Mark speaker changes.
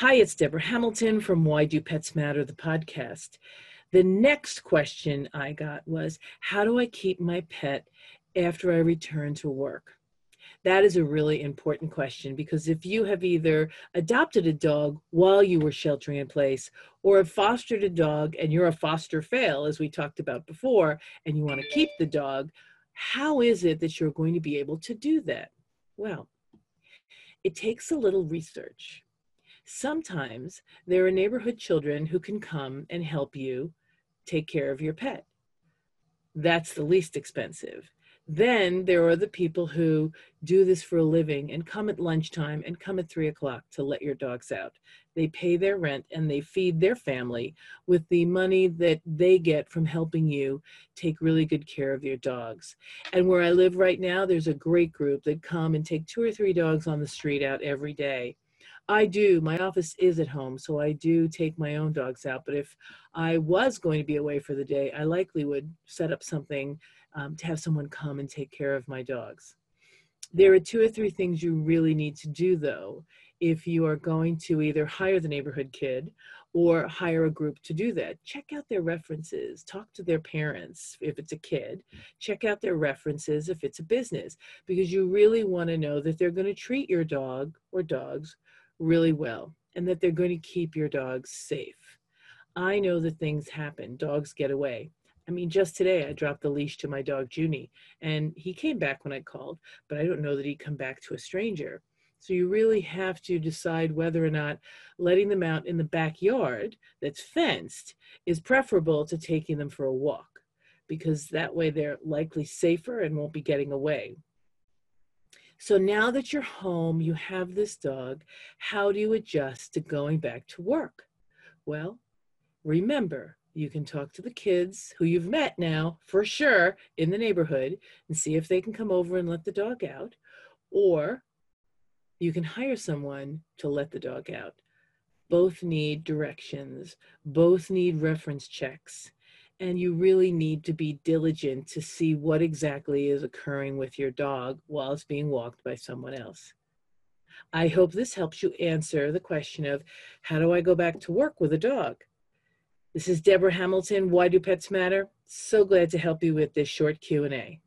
Speaker 1: Hi, it's Deborah Hamilton from Why Do Pets Matter, the podcast. The next question I got was How do I keep my pet after I return to work? That is a really important question because if you have either adopted a dog while you were sheltering in place or have fostered a dog and you're a foster fail, as we talked about before, and you want to keep the dog, how is it that you're going to be able to do that? Well, it takes a little research. Sometimes there are neighborhood children who can come and help you take care of your pet. That's the least expensive. Then there are the people who do this for a living and come at lunchtime and come at three o'clock to let your dogs out. They pay their rent and they feed their family with the money that they get from helping you take really good care of your dogs. And where I live right now, there's a great group that come and take two or three dogs on the street out every day. I do. My office is at home, so I do take my own dogs out. But if I was going to be away for the day, I likely would set up something um, to have someone come and take care of my dogs. There are two or three things you really need to do though if you are going to either hire the neighborhood kid or hire a group to do that. Check out their references, talk to their parents if it's a kid, check out their references if it's a business, because you really want to know that they're going to treat your dog or dogs really well and that they're going to keep your dogs safe. I know that things happen, dogs get away. I mean, just today I dropped the leash to my dog Junie, and he came back when I called, but I don't know that he'd come back to a stranger. So you really have to decide whether or not letting them out in the backyard that's fenced is preferable to taking them for a walk, because that way they're likely safer and won't be getting away. So now that you're home, you have this dog, how do you adjust to going back to work? Well, remember, you can talk to the kids who you've met now for sure in the neighborhood and see if they can come over and let the dog out. Or you can hire someone to let the dog out. Both need directions, both need reference checks, and you really need to be diligent to see what exactly is occurring with your dog while it's being walked by someone else. I hope this helps you answer the question of how do I go back to work with a dog? This is Deborah Hamilton. Why do pets matter? So glad to help you with this short Q&A.